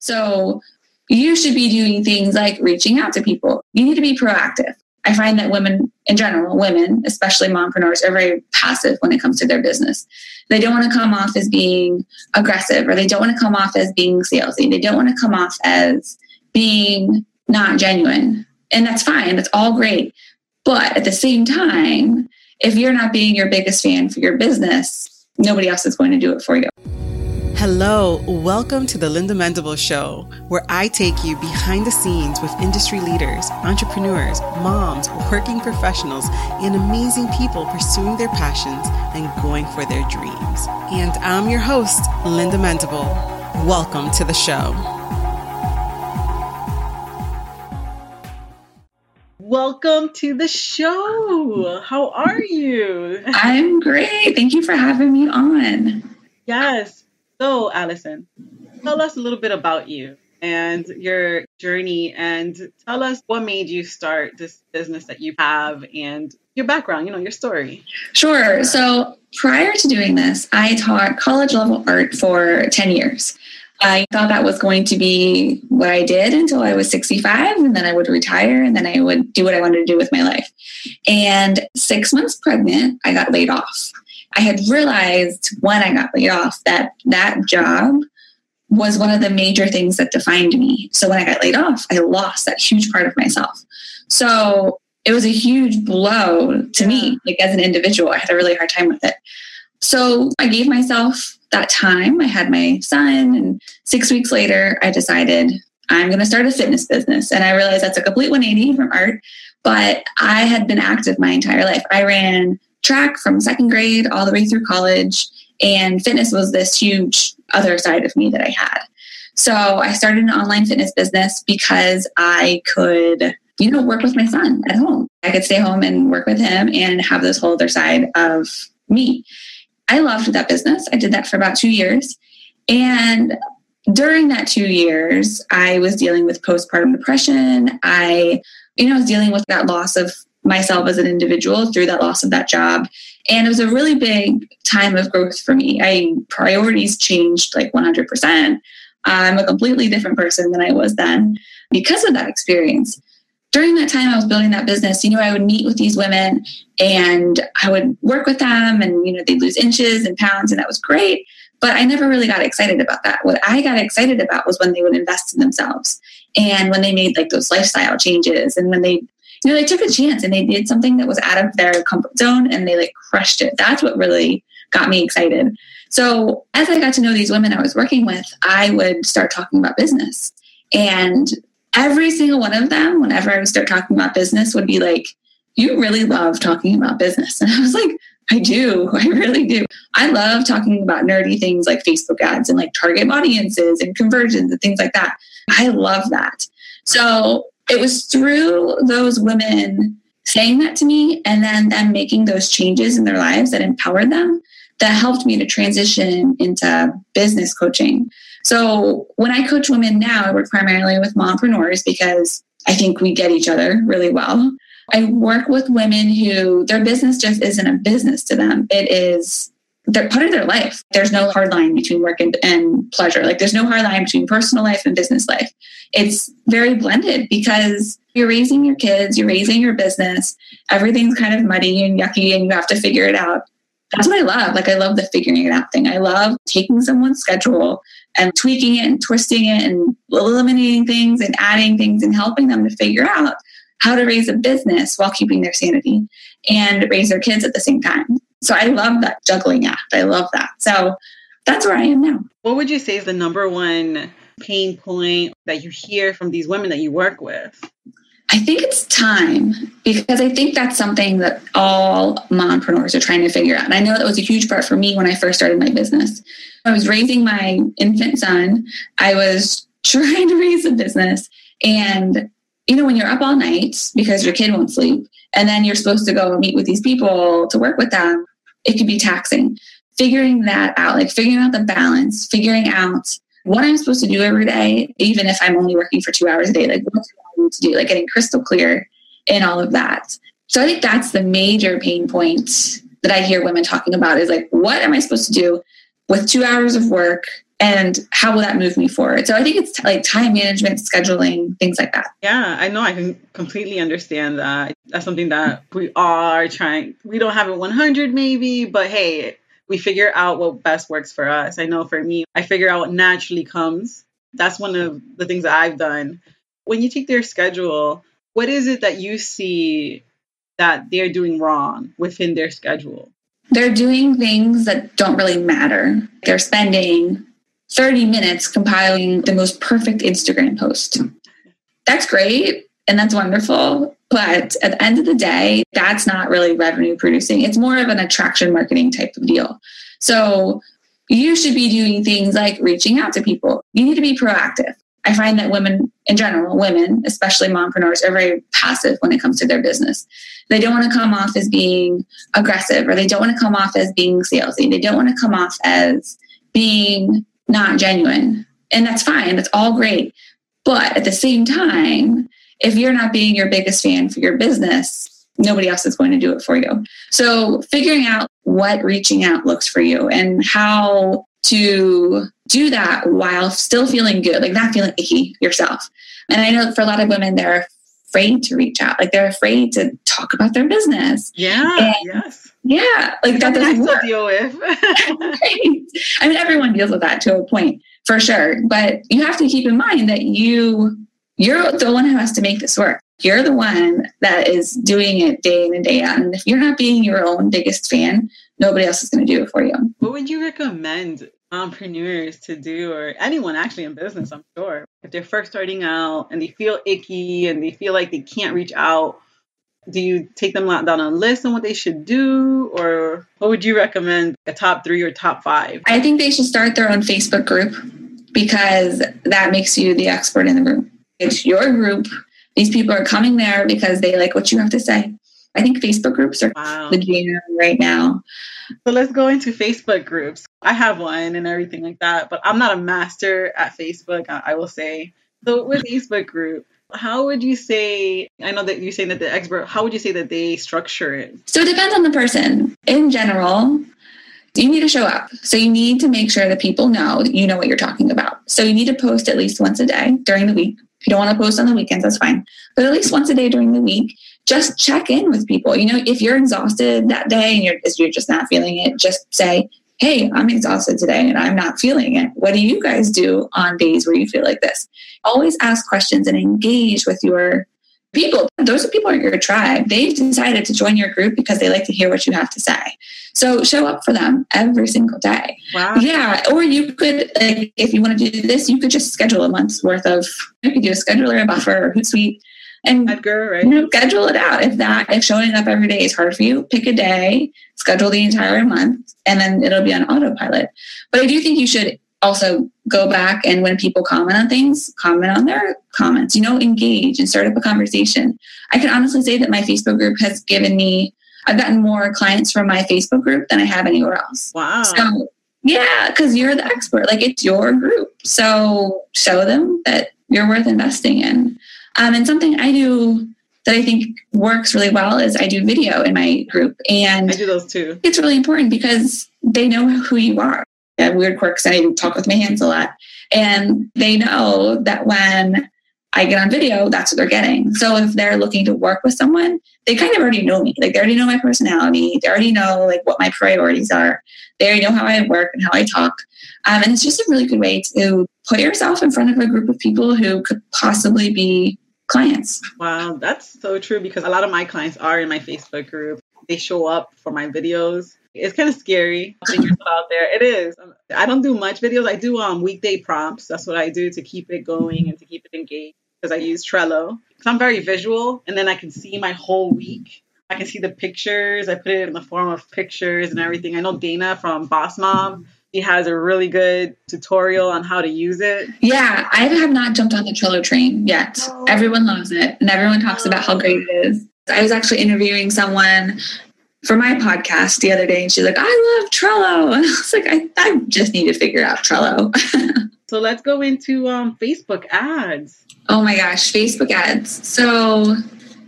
So you should be doing things like reaching out to people. You need to be proactive. I find that women in general, women, especially mompreneurs, are very passive when it comes to their business. They don't want to come off as being aggressive or they don't want to come off as being salesy. They don't want to come off as being not genuine. And that's fine. That's all great. But at the same time, if you're not being your biggest fan for your business, nobody else is going to do it for you. Hello, welcome to the Linda Mendible Show, where I take you behind the scenes with industry leaders, entrepreneurs, moms, working professionals, and amazing people pursuing their passions and going for their dreams. And I'm your host, Linda Mendible. Welcome to the show. Welcome to the show. How are you? I'm great. Thank you for having me on. Yes, so, Allison, tell us a little bit about you and your journey and tell us what made you start this business that you have and your background, you know, your story. Sure. So, prior to doing this, I taught college level art for 10 years. I thought that was going to be what I did until I was 65, and then I would retire, and then I would do what I wanted to do with my life. And six months pregnant, I got laid off. I had realized when I got laid off that that job was one of the major things that defined me. So when I got laid off, I lost that huge part of myself. So it was a huge blow to me, like as an individual. I had a really hard time with it. So I gave myself that time. I had my son, and six weeks later, I decided I'm going to start a fitness business. And I realized that's a complete 180 from art, but I had been active my entire life. I ran track from second grade all the way through college. And fitness was this huge other side of me that I had. So I started an online fitness business because I could, you know, work with my son at home. I could stay home and work with him and have this whole other side of me. I loved that business. I did that for about two years. And during that two years, I was dealing with postpartum depression. I, you know, was dealing with that loss of myself as an individual through that loss of that job. And it was a really big time of growth for me. I priorities changed like 100%. I'm a completely different person than I was then because of that experience. During that time I was building that business, you know, I would meet with these women and I would work with them and you know, they'd lose inches and pounds and that was great, but I never really got excited about that. What I got excited about was when they would invest in themselves and when they made like those lifestyle changes and when they you know, they took a chance and they did something that was out of their comfort zone and they like crushed it. That's what really got me excited. So as I got to know these women I was working with, I would start talking about business. And every single one of them, whenever I would start talking about business, would be like, You really love talking about business. And I was like, I do. I really do. I love talking about nerdy things like Facebook ads and like target audiences and conversions and things like that. I love that. So it was through those women saying that to me and then them making those changes in their lives that empowered them that helped me to transition into business coaching. So when I coach women now, I work primarily with mompreneurs because I think we get each other really well. I work with women who their business just isn't a business to them. It is they're part of their life. There's no hard line between work and, and pleasure. Like there's no hard line between personal life and business life. It's very blended because you're raising your kids, you're raising your business, everything's kind of muddy and yucky and you have to figure it out. That's what I love. Like I love the figuring it out thing. I love taking someone's schedule and tweaking it and twisting it and eliminating things and adding things and helping them to figure out how to raise a business while keeping their sanity and raise their kids at the same time. So I love that juggling act. I love that. So that's where I am now. What would you say is the number one pain point that you hear from these women that you work with? I think it's time because I think that's something that all mompreneurs are trying to figure out. And I know that was a huge part for me when I first started my business. I was raising my infant son, I was trying to raise a business. And, you know, when you're up all night because your kid won't sleep, and then you're supposed to go meet with these people to work with them, it could be taxing. Figuring that out, like figuring out the balance, figuring out what I'm supposed to do every day, even if I'm only working for two hours a day, like what do I need to do, like getting crystal clear in all of that. So I think that's the major pain point that I hear women talking about is like, what am I supposed to do with two hours of work and how will that move me forward? So i think it's like time management scheduling things like that. Yeah i know i can completely understand that. That's something that we are trying we don't have it 100 maybe but hey we figure out what best works for us. I know for me i figure out what naturally comes. That's one of the things that i've done. When you take their schedule what is it that you see that they're doing wrong within their schedule? They're doing things that don't really matter. They're spending 30 minutes compiling the most perfect Instagram post. That's great and that's wonderful. But at the end of the day, that's not really revenue producing. It's more of an attraction marketing type of deal. So you should be doing things like reaching out to people. You need to be proactive. I find that women in general, women, especially mompreneurs, are very passive when it comes to their business. They don't want to come off as being aggressive or they don't want to come off as being salesy. They don't want to come off as being not genuine. And that's fine, that's all great. But at the same time, if you're not being your biggest fan for your business, nobody else is going to do it for you. So, figuring out what reaching out looks for you and how to do that while still feeling good, like not feeling icky yourself. And I know for a lot of women, they're afraid to reach out, like they're afraid to talk about their business. Yeah, and yes. Yeah, like that doesn't work. deal with. right. I mean, everyone deals with that to a point for sure, but you have to keep in mind that you you're the one who has to make this work. You're the one that is doing it day in and day out. And if you're not being your own biggest fan, nobody else is going to do it for you. What would you recommend entrepreneurs to do, or anyone actually in business? I'm sure. If they're first starting out and they feel icky and they feel like they can't reach out do you take them down a list on what they should do? Or what would you recommend a top three or top five? I think they should start their own facebook group because that makes you the expert in the room. It's your group. These people are coming there because they like what you have to say. I think facebook groups are wow. the jam right now. So let's go into facebook groups i have one and everything like that but i'm not a master at facebook i, I will say so with facebook group how would you say, I know that you're saying that the expert, how would you say that they structure it? So it depends on the person. In general, you need to show up. So you need to make sure that people know that you know what you're talking about. So you need to post at least once a day during the week. If you don't want to post on the weekends, that's fine. But at least once a day during the week, just check in with people. You know, if you're exhausted that day and you're, you're just not feeling it, just say, hey, I'm exhausted today and I'm not feeling it. What do you guys do on days where you feel like this? Always ask questions and engage with your people. Those are people in your tribe. They've decided to join your group because they like to hear what you have to say. So show up for them every single day. Wow. Yeah. Or you could, like, if you want to do this, you could just schedule a month's worth of, you could do a scheduler, a buffer, or Hootsuite and Edgar, right? You know, schedule it out. If that if showing up every day is hard for you, pick a day, schedule the entire month, and then it'll be on autopilot. But I do think you should also go back and when people comment on things, comment on their comments. You know, engage and start up a conversation. I can honestly say that my Facebook group has given me. I've gotten more clients from my Facebook group than I have anywhere else. Wow. So yeah, because you're the expert. Like it's your group. So show them that you're worth investing in. Um, and something I do that I think works really well is I do video in my group. And I do those too. It's really important because they know who you are. I have weird quirks I talk with my hands a lot. And they know that when I get on video, that's what they're getting. So if they're looking to work with someone, they kind of already know me. Like they already know my personality. They already know like what my priorities are. They already know how I work and how I talk. Um, and it's just a really good way to put yourself in front of a group of people who could possibly be clients. Wow, that's so true because a lot of my clients are in my Facebook group. They show up for my videos. It's kind of scary out there. It is. I don't do much videos. I do um weekday prompts. That's what I do to keep it going and to keep it engaged because I use Trello. Because I'm very visual and then I can see my whole week. I can see the pictures. I put it in the form of pictures and everything. I know Dana from Boss Mom he has a really good tutorial on how to use it. Yeah, I have not jumped on the Trello train yet. Oh. Everyone loves it and everyone talks about how great it is. I was actually interviewing someone for my podcast the other day and she's like, I love Trello. And I was like, I, I just need to figure out Trello. so let's go into um, Facebook ads. Oh my gosh, Facebook ads. So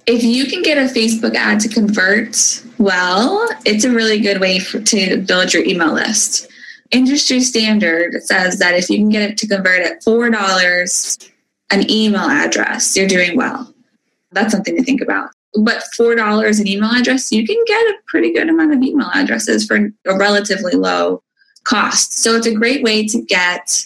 if you can get a Facebook ad to convert well, it's a really good way for, to build your email list industry standard says that if you can get it to convert at $4 an email address, you're doing well. That's something to think about. But $4 an email address, you can get a pretty good amount of email addresses for a relatively low cost. So it's a great way to get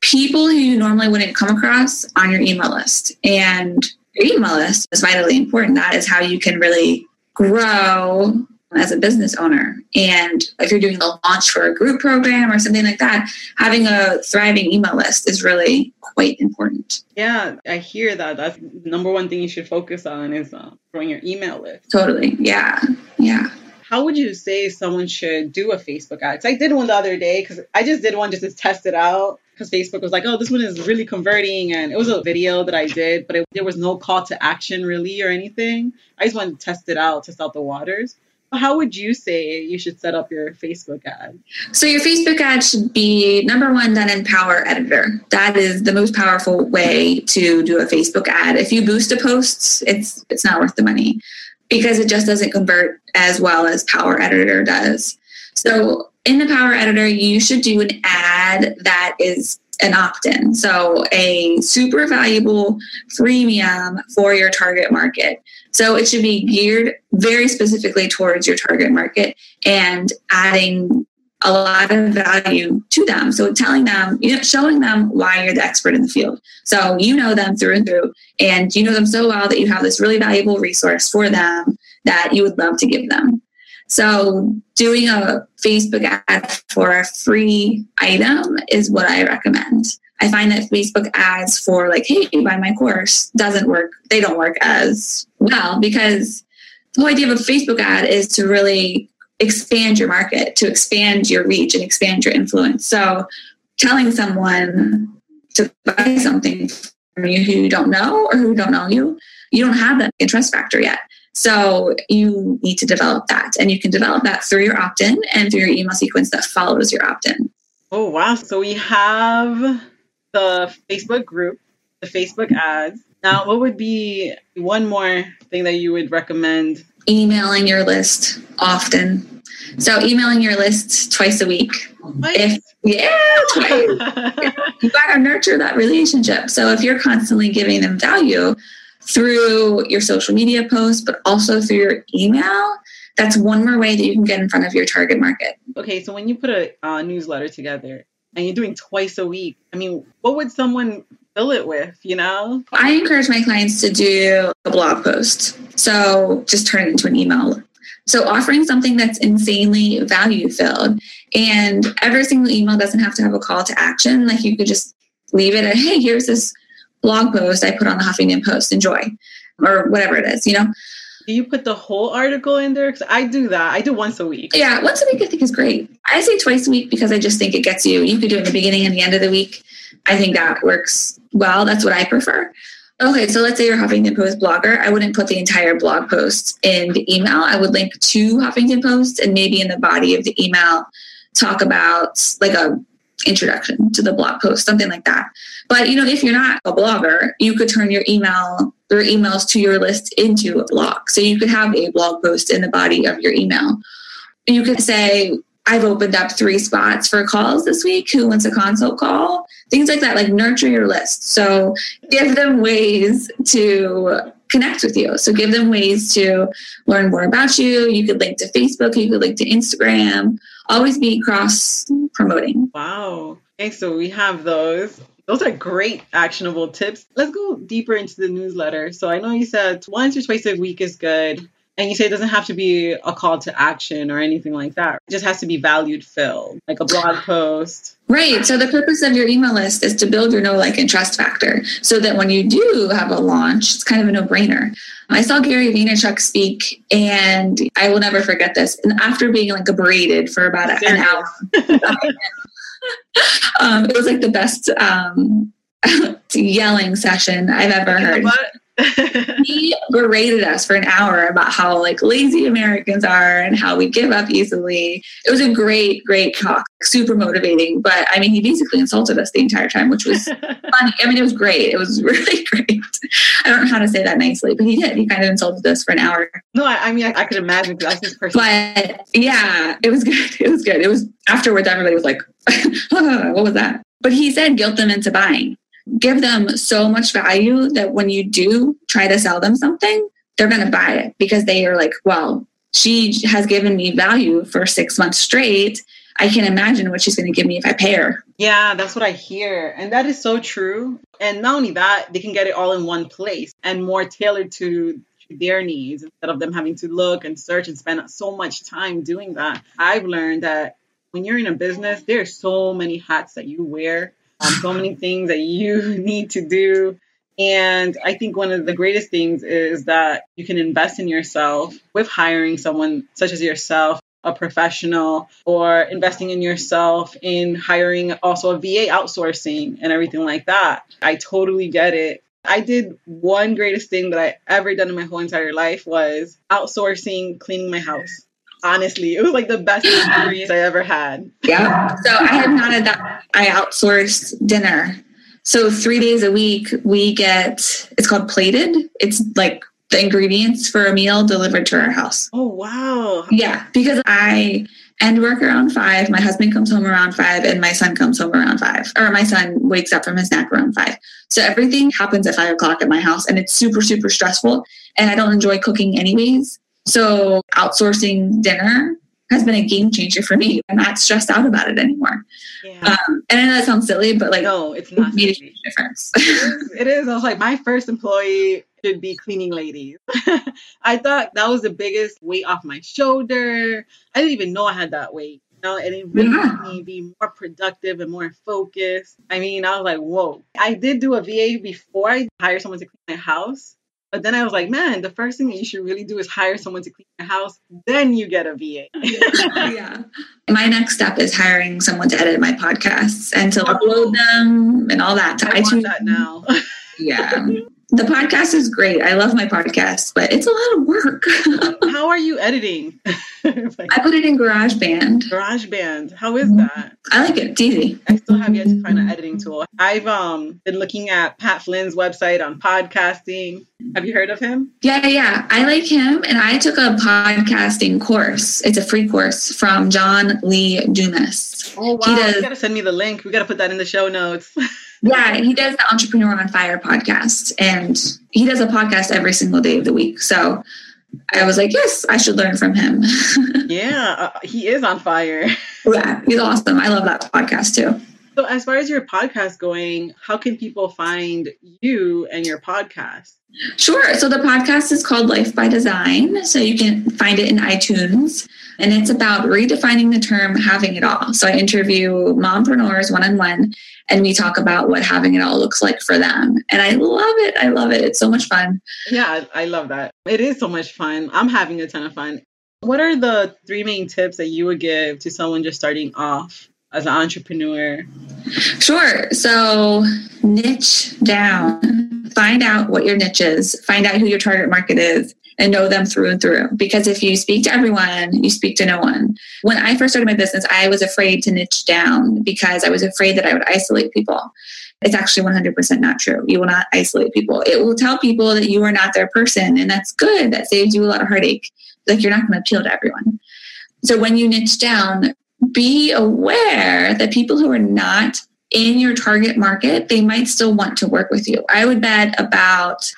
people who you normally wouldn't come across on your email list. And your email list is vitally important. That is how you can really grow as a business owner. And if you're doing a launch for a group program or something like that, having a thriving email list is really quite important. Yeah, I hear that. That's the number one thing you should focus on is uh, growing your email list. Totally. Yeah. Yeah. How would you say someone should do a Facebook ad? Because I did one the other day because I just did one just to test it out because Facebook was like, oh, this one is really converting. And it was a video that I did, but it, there was no call to action really or anything. I just wanted to test it out, test out the waters. How would you say you should set up your Facebook ad? So, your Facebook ad should be number one done in Power Editor. That is the most powerful way to do a Facebook ad. If you boost a post, it's it's not worth the money because it just doesn't convert as well as Power Editor does. So, in the Power Editor, you should do an ad that is an opt in. So, a super valuable freemium for your target market. So, it should be geared very specifically towards your target market and adding a lot of value to them. So, telling them, you know, showing them why you're the expert in the field. So, you know them through and through, and you know them so well that you have this really valuable resource for them that you would love to give them. So, doing a Facebook ad for a free item is what I recommend. I find that Facebook ads for, like, hey, buy my course doesn't work. They don't work as well because the whole idea of a Facebook ad is to really expand your market, to expand your reach and expand your influence. So, telling someone to buy something from you who don't know or who don't know you, you don't have that interest factor yet. So you need to develop that. And you can develop that through your opt in and through your email sequence that follows your opt in. Oh, wow. So we have the Facebook group, the Facebook ads. Now, what would be one more thing that you would recommend? Emailing your list often. So, emailing your list twice a week. Twice? If, yeah, twice. you got to nurture that relationship. So, if you're constantly giving them value, through your social media posts, but also through your email. That's one more way that you can get in front of your target market. Okay, so when you put a uh, newsletter together and you're doing twice a week, I mean, what would someone fill it with, you know? I encourage my clients to do a blog post. So just turn it into an email. So offering something that's insanely value filled and every single email doesn't have to have a call to action. Like you could just leave it at, hey, here's this blog post I put on the Huffington Post, enjoy, or whatever it is, you know? Do you put the whole article in there? Because I do that. I do once a week. Yeah, once a week I think is great. I say twice a week because I just think it gets you. You could do it in the beginning and the end of the week. I think that works well. That's what I prefer. Okay, so let's say you're Huffington Post blogger. I wouldn't put the entire blog post in the email. I would link to Huffington Post and maybe in the body of the email talk about like a introduction to the blog post, something like that. But you know, if you're not a blogger, you could turn your email your emails to your list into a blog. So you could have a blog post in the body of your email. You could say, I've opened up three spots for calls this week. Who wants a consult call? Things like that, like nurture your list. So give them ways to connect with you. So give them ways to learn more about you. You could link to Facebook, you could link to Instagram. Always be cross promoting. Wow. Okay, so we have those. Those are great actionable tips. Let's go deeper into the newsletter. So I know you said once or twice a week is good. And you say it doesn't have to be a call to action or anything like that. It just has to be valued filled, like a blog post. Right. So the purpose of your email list is to build your know, like, and trust factor so that when you do have a launch, it's kind of a no brainer. I saw Gary Vaynerchuk speak, and I will never forget this. And after being like berated for about an hour, um, it was like the best um, yelling session I've ever heard. He berated us for an hour about how like lazy Americans are and how we give up easily. It was a great, great talk, super motivating. But I mean, he basically insulted us the entire time, which was funny. I mean, it was great. It was really great. I don't know how to say that nicely, but he did. He kind of insulted us for an hour. No, I, I mean, I, I, could imagine that's his person. But yeah, it was good. It was good. It was afterwards, everybody was like, what was that? But he said, guilt them into buying. Give them so much value that when you do try to sell them something, they're going to buy it because they are like, well, she has given me value for six months straight. I can imagine what she's going to give me if I pay her. Yeah, that's what I hear. And that is so true. And not only that, they can get it all in one place and more tailored to their needs instead of them having to look and search and spend so much time doing that. I've learned that when you're in a business, there's so many hats that you wear, um, so many things that you need to do. And I think one of the greatest things is that you can invest in yourself with hiring someone such as yourself a professional or investing in yourself in hiring also a VA outsourcing and everything like that. I totally get it. I did one greatest thing that I ever done in my whole entire life was outsourcing cleaning my house. Honestly, it was like the best experience I ever had. Yeah. So I have not had that. I outsourced dinner. So three days a week, we get it's called plated. It's like the ingredients for a meal delivered to our house. Oh, wow. Yeah, because I end work around five. My husband comes home around five, and my son comes home around five, or my son wakes up from his nap around five. So everything happens at five o'clock at my house, and it's super, super stressful. And I don't enjoy cooking anyways. So outsourcing dinner has been a game changer for me. I'm not stressed out about it anymore. Yeah. Um, and I know that sounds silly, but like, no, it's not. Made a huge difference. it, is, it is. I was like, my first employee should be cleaning ladies. I thought that was the biggest weight off my shoulder. I didn't even know I had that weight. You know, and it really yeah. made me be more productive and more focused. I mean, I was like, whoa. I did do a VA before I hired someone to clean my house. But then I was like, man, the first thing that you should really do is hire someone to clean your house. Then you get a VA. yeah. My next step is hiring someone to edit my podcasts and to oh. upload them and all that to I iTunes. that now. yeah the podcast is great. I love my podcast, but it's a lot of work. How are you editing? like, I put it in GarageBand. GarageBand. How is that? I like it. It's easy. I still have yet to find an editing tool. I've um been looking at Pat Flynn's website on podcasting. Have you heard of him? Yeah, yeah. I like him and I took a podcasting course. It's a free course from John Lee Dumas. Oh wow. Does, you gotta send me the link. We gotta put that in the show notes. Yeah, he does the Entrepreneur on Fire podcast, and he does a podcast every single day of the week. So I was like, yes, I should learn from him. yeah, uh, he is on fire. yeah, he's awesome. I love that podcast too. So, as far as your podcast going, how can people find you and your podcast? Sure. So, the podcast is called Life by Design. So, you can find it in iTunes. And it's about redefining the term having it all. So, I interview mompreneurs one on one and we talk about what having it all looks like for them. And I love it. I love it. It's so much fun. Yeah, I love that. It is so much fun. I'm having a ton of fun. What are the three main tips that you would give to someone just starting off as an entrepreneur? Sure. So, niche down, find out what your niche is, find out who your target market is, and know them through and through. Because if you speak to everyone, you speak to no one. When I first started my business, I was afraid to niche down because I was afraid that I would isolate people. It's actually 100% not true. You will not isolate people. It will tell people that you are not their person, and that's good. That saves you a lot of heartache. Like you're not going to appeal to everyone. So when you niche down, be aware that people who are not in your target market, they might still want to work with you. I would bet about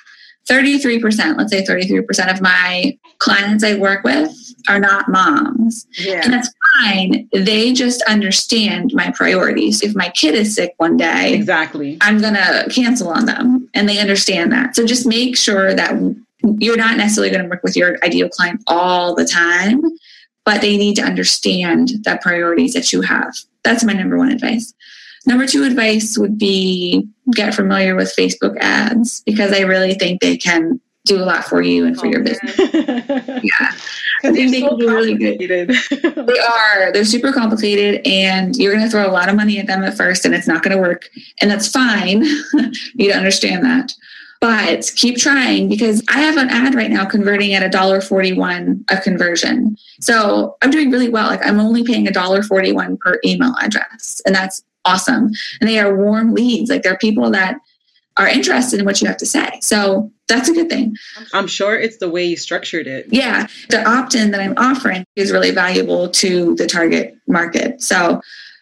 33%, let's say 33% of my clients I work with are not moms. Yeah. And that's fine. They just understand my priorities. If my kid is sick one day, exactly. I'm going to cancel on them and they understand that. So just make sure that you're not necessarily going to work with your ideal client all the time, but they need to understand the priorities that you have. That's my number one advice. Number two advice would be get familiar with Facebook ads because I really think they can do a lot for you and for oh, your business. yeah. I think they so can be really good. they are. They're super complicated and you're going to throw a lot of money at them at first and it's not going to work. And that's fine. you need to understand that. But keep trying because I have an ad right now converting at a dollar forty-one a conversion. So I'm doing really well. Like I'm only paying a dollar forty-one per email address, and that's awesome. And they are warm leads. Like they're people that are interested in what you have to say. So that's a good thing. I'm sure it's the way you structured it. Yeah. The opt in that I'm offering is really valuable to the target market. So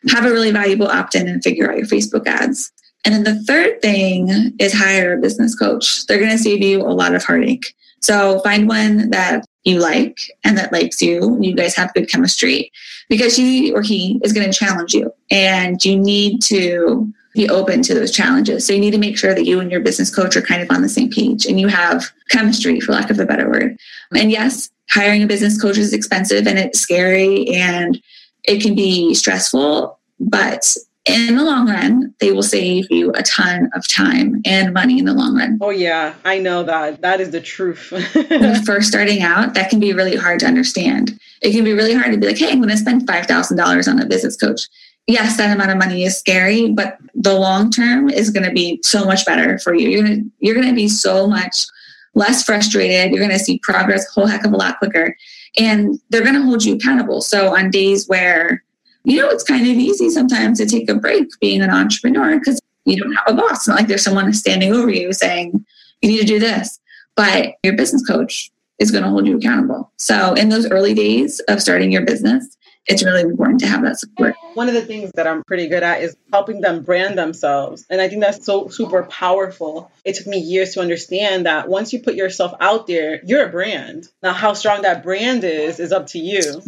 have a really valuable opt in and figure out your Facebook ads. And then the third thing is hire a business coach. They're going to save you a lot of heartache. So find one that you like and that likes you. You guys have good chemistry because she or he is going to challenge you and you need to be open to those challenges. So you need to make sure that you and your business coach are kind of on the same page and you have chemistry, for lack of a better word. And yes, hiring a business coach is expensive and it's scary and it can be stressful, but in the long run, they will save you a ton of time and money in the long run. Oh, yeah, I know that. That is the truth. when first starting out, that can be really hard to understand. It can be really hard to be like, hey, I'm going to spend $5,000 on a business coach yes, that amount of money is scary, but the long term is going to be so much better for you. You're going to, you're going to be so much less frustrated. You're going to see progress a whole heck of a lot quicker. And they're going to hold you accountable. So on days where, you know, it's kind of easy sometimes to take a break being an entrepreneur because you don't have a boss. Not like there's someone standing over you saying, you need to do this. But your business coach is going to hold you accountable. So in those early days of starting your business, it's really important to have that support. One of the things that I'm pretty good at is helping them brand themselves. And I think that's so super powerful. It took me years to understand that once you put yourself out there, you're a brand. Now, how strong that brand is, is up to you.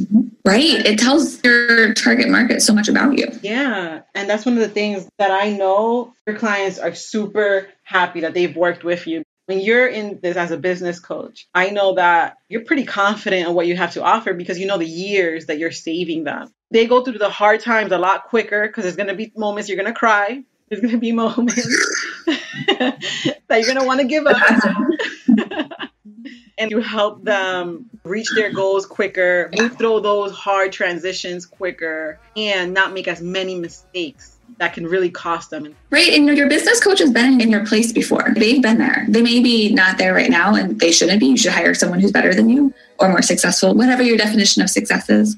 Right. It tells your target market so much about you. Yeah. And that's one of the things that I know your clients are super happy that they've worked with you when you're in this as a business coach, I know that you're pretty confident in what you have to offer because you know the years that you're saving them. They go through the hard times a lot quicker because there's going to be moments you're going to cry. There's going to be moments that you're going to want to give up. and you help them reach their goals quicker, move through those hard transitions quicker, and not make as many mistakes that can really cost them. Right. And your business coach has been in your place before. They've been there. They may be not there right now and they shouldn't be. You should hire someone who's better than you or more successful, whatever your definition of success is.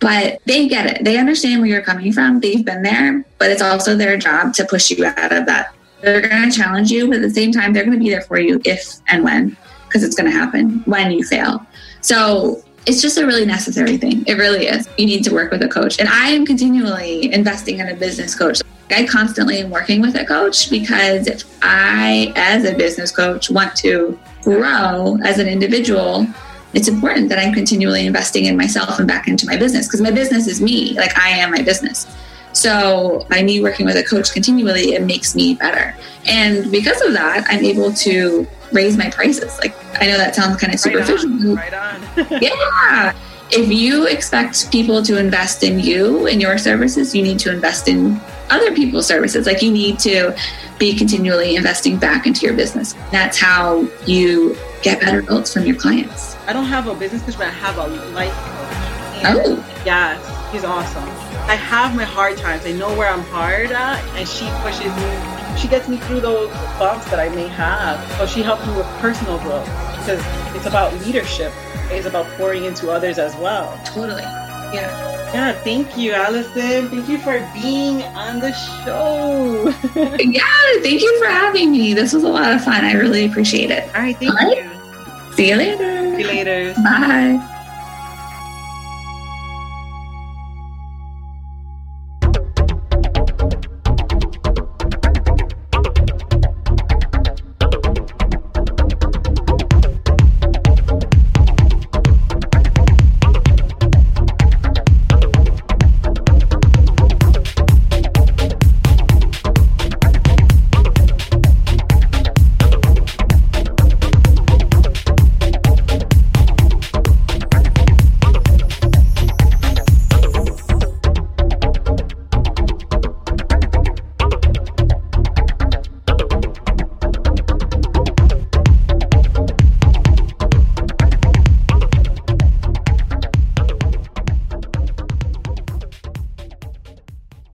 But they get it. They understand where you're coming from. They've been there, but it's also their job to push you out of that. They're going to challenge you, but at the same time, they're going to be there for you if and when, because it's going to happen when you fail. So it's just a really necessary thing. It really is. You need to work with a coach. And I am continually investing in a business coach. I constantly am working with a coach because if I, as a business coach, want to grow as an individual, it's important that I'm continually investing in myself and back into my business because my business is me. Like I am my business. So by me working with a coach continually, it makes me better. And because of that, I'm able to raise my prices. Like I know that sounds kind of superficial. Right on. Right on. yeah. If you expect people to invest in you and your services, you need to invest in other people's services. Like you need to be continually investing back into your business. That's how you get better results from your clients. I don't have a business coach, but I have a life coach. And oh. Yes, he's awesome. I have my hard times. I know where I'm hard at, and she pushes me she gets me through those bumps that I may have. So she helps me with personal growth because it's about leadership. It's about pouring into others as well. Totally. Yeah. Yeah, thank you, Allison. Thank you for being on the show. yeah, thank you for having me. This was a lot of fun. I really appreciate it. All right, thank All right. you. See you later. See you later. Bye.